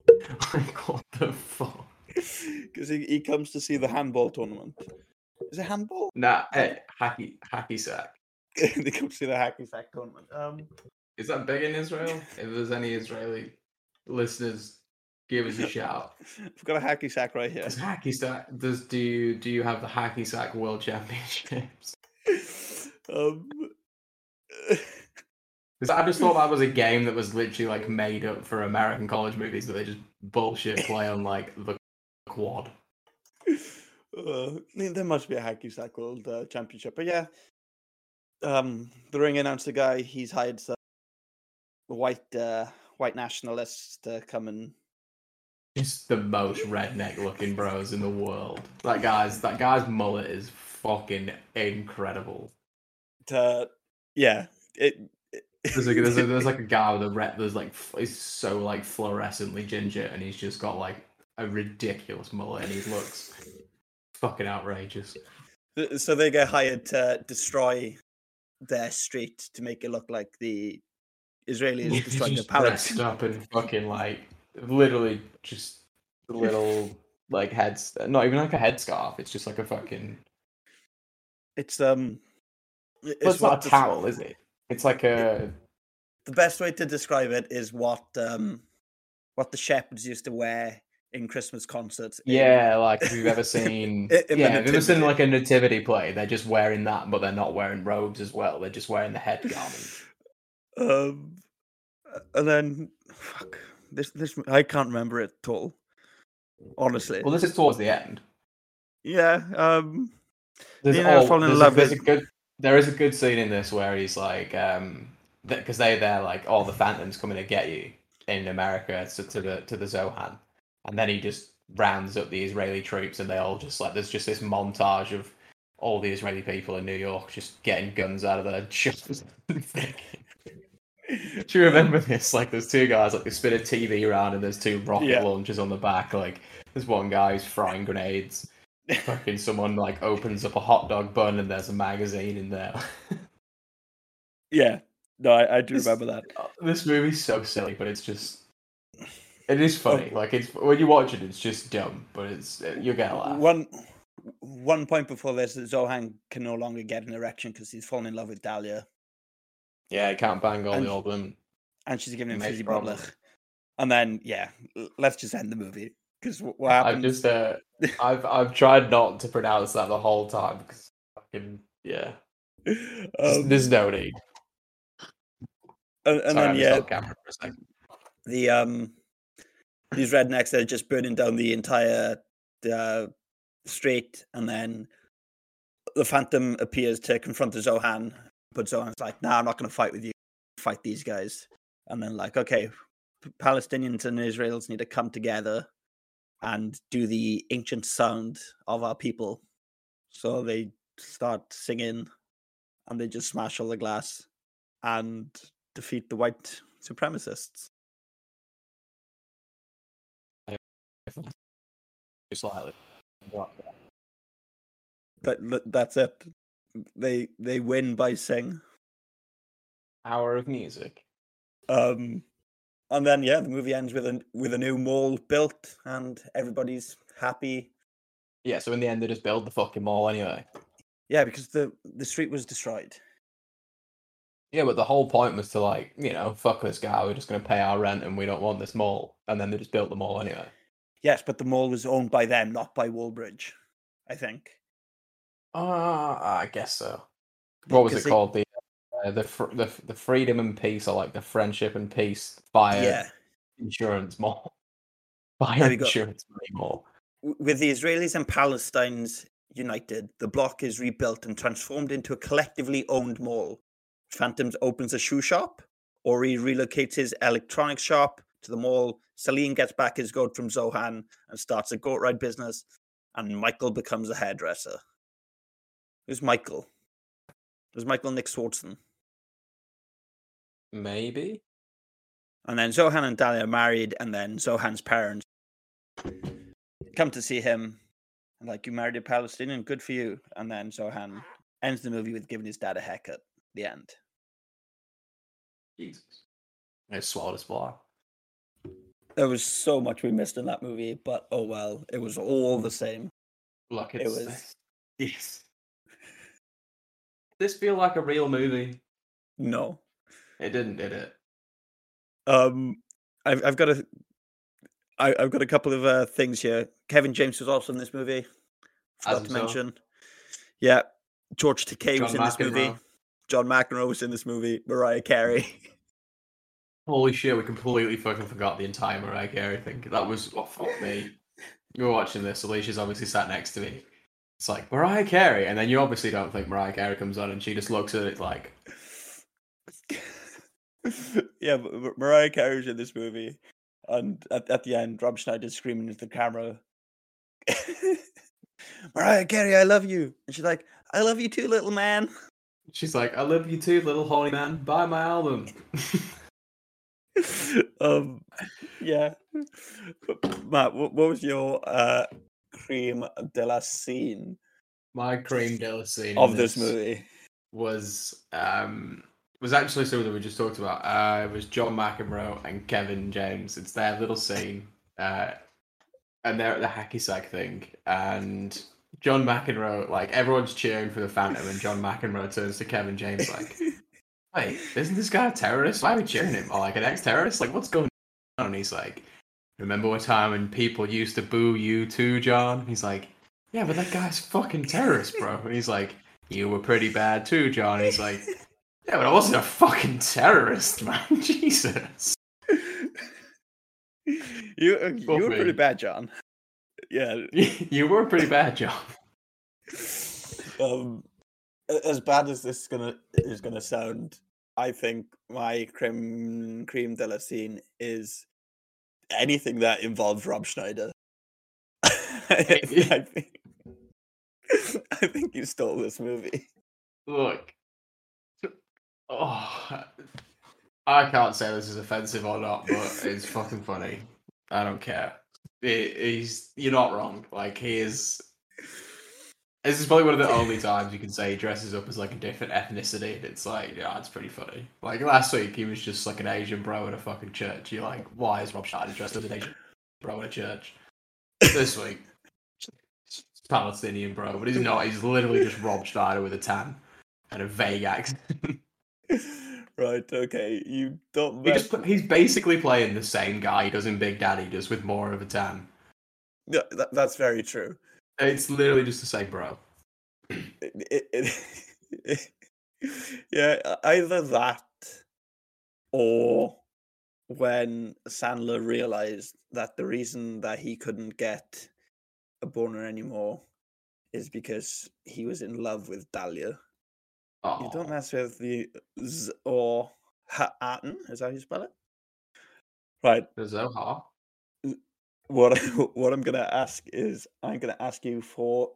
<laughs> like what the fuck? Because he, he comes to see the handball tournament. Is it handball? Nah, hey, hacky hacky sack. <laughs> they come to see the hacky sack tournament. Um, Is that big in Israel? If there's any Israeli listeners, give us a shout. <laughs> I've got a hacky sack right here. Does hacky sack? Does do you do you have the hacky sack world championships? um, 'Cause I just thought that was a game that was literally like made up for American college movies that they just bullshit play on like the quad. uh, there must be a hacky sack world uh, championship, but yeah. Um, the ring announced a guy. He's hired some white uh, white nationalists to come and Just the most redneck looking bros in the world. That guy's that guy's mullet is fucking incredible. to yeah. It- There's like there's, a, there's like a <laughs> guy with a red. There's like he's so like fluorescently ginger, and he's just got like a ridiculous mullet, and he looks fucking outrageous. So they get hired to destroy their street to make it look like the Israelis destroying the palace. dressed up in fucking like literally just little like heads. Not even like a headscarf. It's just like a fucking. It's um, i- Well, it's not a towel, is it? It's like a. The best way to describe it is what um, what the shepherds used to wear in Christmas concerts. in- Yeah, like if you've ever seen, <laughs> in yeah, if you've ever seen like a nativity play, they're just wearing that, but they're not wearing robes as well. They're just wearing the head garment. Um, and then fuck this this I can't remember it at all. Honestly, Well, this is towards the end. yeah. Um, There's, You know, oh, fall in love a, there's with- a good there is a good scene in this where he's like um because they they're like oh the phantom's coming to get you in america to, to the to the zohan. And then he just rounds up the israeli troops and they all just like there's just this montage of all the israeli people in new york just getting guns out of their <laughs> shots do you remember this? Like there's two guys like they spin a tv around and there's two rocket Yeah. launchers on the back. Like there's one guy who's frying grenades <laughs> fucking someone like opens up a hot dog bun and there's a magazine in there. <laughs> yeah. No, I, I do This- remember that. this movie's so silly, but it's just it is Oh. funny. Like it's when you watch it, it's just dumb, but it's you get a laugh. One one point before this, Zohan can no longer get an erection because he's fallen in love with Dahlia, Yeah, you can't bang all And- the old women. and she's giving him fizzy problem. And then, yeah, let's just end the movie because what happened? Happens? just uh, I've I've tried not to pronounce that the whole time because fucking yeah, there's, um, there's no need. and, and Sorry, then yeah, camera for a second. the um these rednecks they're just burning down the entire uh, street and then the phantom appears to confront the zohan but Zohan's like, "Nah, I'm not going to fight with you. Fight these guys." And then like, okay, Palestinians and Israelis need to come together and do the ancient sound of our people. So they start singing, and they just smash all the glass and defeat the white supremacists. Slightly. L- that's it. They they win by sing. Hour of music. Um, and then yeah, the movie ends with a with a new mall built, and everybody's happy. Yeah, so in the end they just build the fucking mall anyway. Yeah, because the the street was destroyed. Yeah, but the whole point was to like, you know, fuck this guy, we're just gonna pay our rent and we don't want this mall. And then they just built the mall anyway. Yes, but the mall was owned by them, not by Walbridge. I think. Uh, I guess so. What was Because it called? The uh, the fr- the the freedom and peace, or like the friendship and peace fire Yeah. insurance mall, There fire insurance money mall. With the Israelis and Palestinians united, the block is rebuilt and transformed into a collectively owned mall. Phantoms opens a shoe shop, Ori relocates his electronics shop to the mall. Salim gets back his goat from Zohan and starts a goat ride business, and Michael becomes a hairdresser. Who's Michael? There's Michael Nick Swardson. Maybe. And then Zohan and Dahlia married, and then Zohan's parents come to see him. And like, you married a Palestinian, good for you. And then Zohan ends the movie with giving his dad a haircut. The end. Jesus. I swallowed a splat. There was so much we missed in that movie, but oh well, it was all the same. Look, It was- <laughs> yes. This feel like a real movie. No. It didn't, did it? Um, I've I've got a, I, I've got a couple of uh, things here. Kevin James was also in this movie. Forgot to himself? mention. Yeah, George Takei was John in this movie. John McEnroe was in this movie. Mariah Carey. <laughs> Holy shit, we completely fucking forgot the entire Mariah Carey thing. That was oh fuck me. You were watching this, Alicia's obviously sat next to me. It's like Mariah Carey, and then you obviously don't think Mariah Carey comes on and she just looks at it like <laughs> yeah, but Mariah Carey's in this movie, and at, at the end, Rob Schneider's screaming into the camera, <laughs> "Mariah Carey, I love you," and she's like, "I love you too, little man." She's like, I love you too, little holy man. Buy my album. <laughs> um, yeah. Matt, what, what was your uh, cream de la scene My cream de la scene of in this movie? was um was actually something that we just talked about. Uh, it was John McEnroe and Kevin James. It's their little scene, uh, and they're at the hacky sack thing, and John McEnroe, like everyone's cheering for the Phantom, and John McEnroe turns to Kevin James like, <laughs> "Wait, isn't this guy a terrorist? Why are we cheering him? Or like an ex-terrorist? Like, what's going on?" And he's like, "Remember a time when people used to boo you too, John?" He's like, "Yeah, but that guy's fucking terrorist, bro." And he's like, "You were pretty bad too, John." And he's like, "Yeah, but I wasn't a fucking terrorist, <laughs> man. Jesus." You you were pretty bad, John. Yeah. <laughs> you were pretty bad, John. Um, as bad as this is gonna is gonna sound, I think my creme cream de la scene is anything that involves Rob Schneider. <laughs> I think I think you stole this movie. Look. Oh, I can't say this is offensive or not, but it's fucking funny. I don't care. He- he's you're not wrong. Like he is. This is probably one of the only times you can say he dresses up as like a different ethnicity. and It's like, yeah, it's pretty funny. Like last week, he was just like an Asian bro in a fucking church. You're like, why is Rob Schneider dressed as an Asian bro in a church? This week, it's Palestinian bro, but he's not. He's literally just Rob Schneider with a tan and a vague accent. <laughs> Right, okay. You don't He just, he's basically playing the same guy he does in Big Daddy, just with more of a tan. Yeah, that, that's very true. It's literally just the same bro. It- it- it- yeah, either that or when Sandler realized that the reason that he couldn't get a boner anymore is because he was in love with Dahlia. You don't oh. mess with the Z or Hatton. Is that how you spell it? Right. The Zohar. What <laughs> what I'm gonna ask is I'm gonna ask you for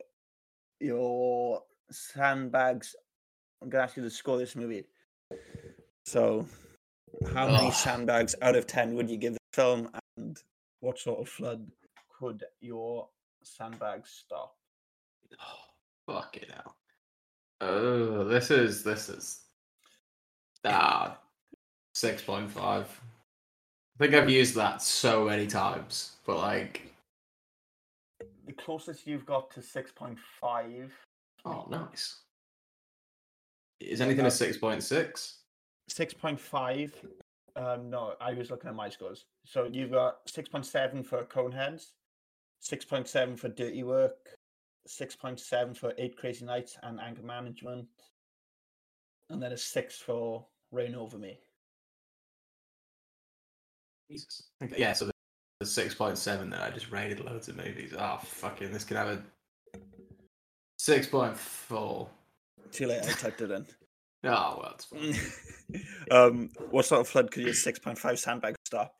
your sandbags. I'm gonna ask you to score this movie. So, how many sandbags out of ten would you give the film, and what sort of flood could your sandbags stop? <sighs> Fuck it out. Oh, this is this is ah six point five. I think I've used that so many times, but like, The closest you've got to six point five. oh, nice. Is anything a six point six? Six point five. Um, no, I was looking at my scores. So you've got six point seven for Coneheads, six point seven for Dirty Work, six point seven for Eight Crazy Nights and Anger Management, and then a six for Reign Over Me. Jesus. Okay, yeah, so the six point seven that I just rated loads of movies. Oh fucking, this could have a six point four. Too late, I typed it in. Oh <laughs> well, it's fine. <laughs> um, what sort of flood could your six point five sandbag stop?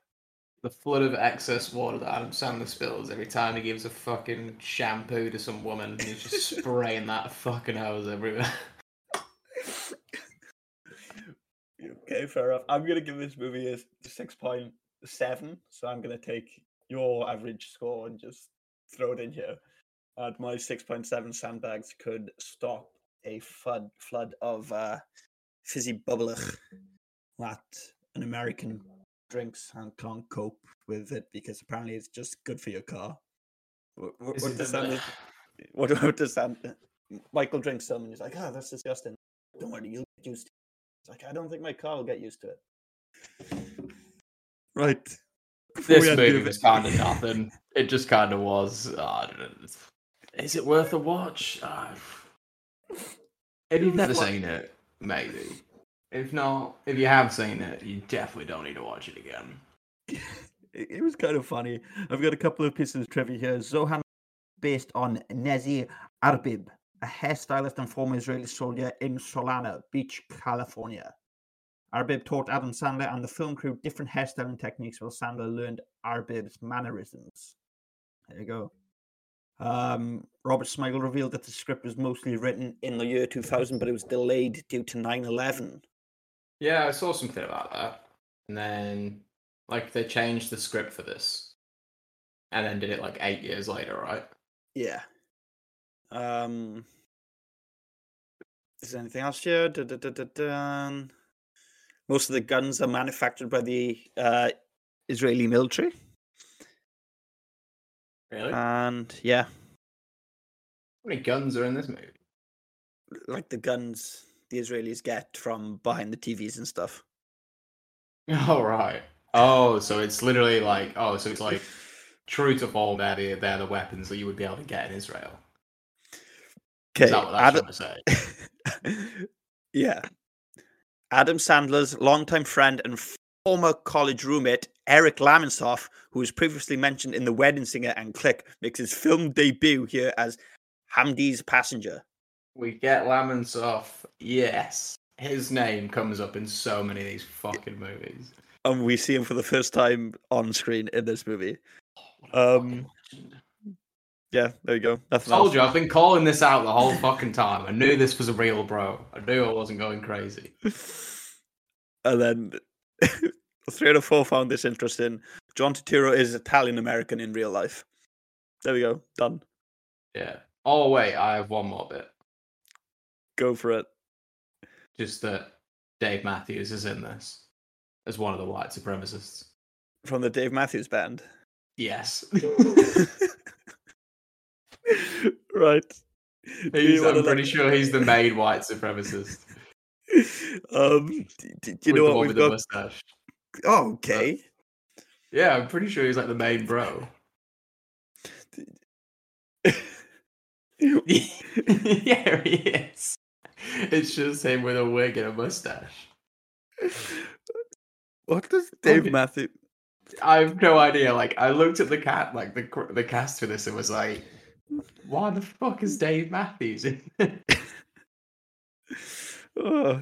The flood of excess water that Adam Sandler spills every time he gives a fucking shampoo to some woman. And he's just spraying that fucking hose everywhere. <laughs> Okay, fair enough. I'm gonna give this movie a six point seven, so I'm gonna take your average score and just throw it in here. And my six point seven sandbags could stop a flood flood of uh, fizzy bubbler that an American drinks and can't cope with it because apparently it's just good for your car. What, what, Is what does the- Sanders- what, what does Sand- Michael drinks some and he's like, oh, that's disgusting. Don't worry, you'll get used to it. It's like, I don't think my car will get used to it. Right. Before this we movie was kind of nothing. It just kind of was. oh, I don't know. Is it worth a watch? Uh, <laughs> if you've never seen it, maybe. If not, if you have seen it, you definitely don't need to watch it again. <laughs> it, was kind of funny. I've got a couple of pieces of trivia here. Zohan, based on Nezi Arbib, a hairstylist and former Israeli soldier in Solana Beach, California. Arbib taught Adam Sandler and the film crew different hairstyling techniques while Sandler learned Arbib's mannerisms. There you go. Um, Robert Smigel revealed that the script was mostly written in the year 2000, but it was delayed due to 9 11. Yeah, I saw something about that. And then, like, they changed the script for this. And then did it like eight years later, right? Yeah. Um. Is there anything else here? Da, da, dun. Most of the guns are manufactured by the uh, Israeli military, Really? and yeah, How many guns are in this movie? like the guns the Israelis get from behind the TVs and stuff. <laughs> Oh, right. Oh, so it's literally like, oh, so it's like <laughs> true to form, they're the, they're the weapons that you would be able to get in Israel. Okay, Is that what that's trying to say? <laughs> yeah. Adam Sandler's longtime friend and former college roommate, Eric Lamonsoff, who was previously mentioned in The Wedding Singer and Click, makes his film debut here as Hamdi's passenger. We get Lamonsoff. Yes. His name comes up in so many of these fucking movies. And we see him for the first time on screen in this movie. Um. Yeah, there you go. Nothing Told else. you, I've been calling this out the whole fucking time. I knew this was a real bro. I knew I wasn't going crazy. <laughs> and then <laughs> three out of four found this interesting. John Turturro is Italian American in real life. There we go. Done. Yeah. Oh wait, I have one more bit. Go for it. Just that Dave Matthews is in this as one of the white supremacists. From the Dave Matthews Band. Yes. <laughs> right. He's, I'm pretty sure he's the <laughs> main white supremacist. um, d- d- do you with know the what we've got? mustache. Oh, okay. Yeah, I'm pretty sure he's like the main bro. <laughs> yeah, he is. <laughs> It's just him with a wig and a mustache. what does Dave Okay. Matthews? I have no idea. Like, I looked at the cat, like the the cast for this, and was like, "Why the fuck is Dave Matthews in?" <laughs> Oh.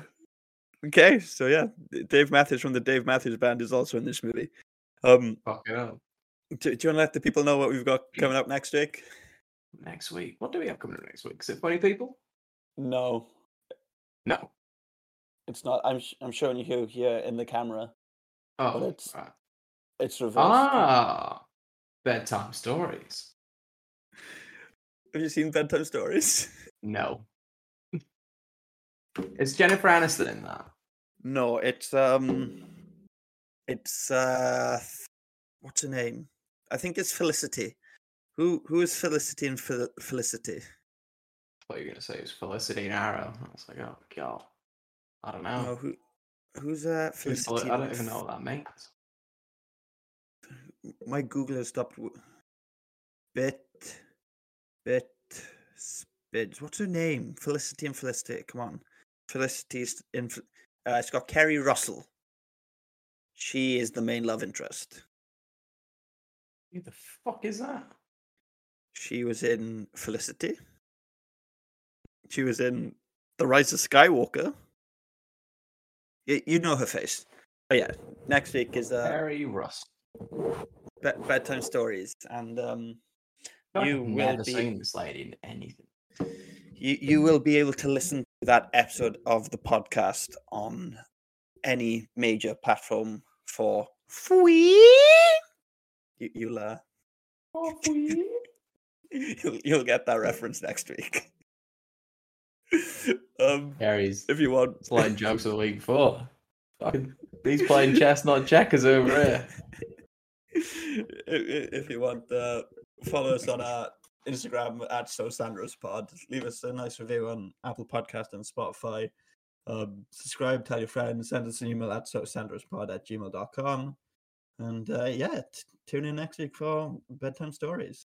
Okay, so yeah, Dave Matthews from the Dave Matthews Band is also in this movie. Um, Fuck it up. do, do you want to let the people know what we've got coming up next week? Next week. What do we have coming up next week? Is it funny people? No, No. it's not. I'm sh- I'm showing you here in the camera. Oh, it's- right. It's reversed. ah, bedtime stories. Have you seen bedtime stories? <laughs> No. Is Jennifer Aniston in that? No, it's um, it's uh, what's her name? I think it's Felicity. Who who is Felicity and Fel- Felicity? What are you gonna say? It's Felicity and Arrow. I was like, oh god, I don't know. No, who who's that? Who's Felicity? Fel- I don't even know what that means. My Google has stopped. Bit, bit, spid. What's her name? Felicity and Felicity. Come on, Felicity's in. Uh, it's got Keri Russell. She is the main love interest. Who the fuck is that? She was in Felicity. She was in The Rise of Skywalker. You, you know her face. Oh yeah. Next week is uh, Harry Russ. bed- bedtime stories, and um, I've you will never be seen this lady in anything. you, you will be able to listen to that episode of the podcast on any major platform for free. You, you'll uh, <laughs> you'll you'll get that reference next week. <laughs> um, Harry's if you want, playing jokes of the week before. <laughs> Fucking, he's playing chess, not checkers over here. <laughs> if, if you want, uh, follow us on our Instagram at So Pod. Leave us a nice review on Apple Podcast and Spotify. Um, subscribe, tell your friends, send us an email at so pod at gmail.com. And uh, yeah, t- tune in next week for bedtime stories.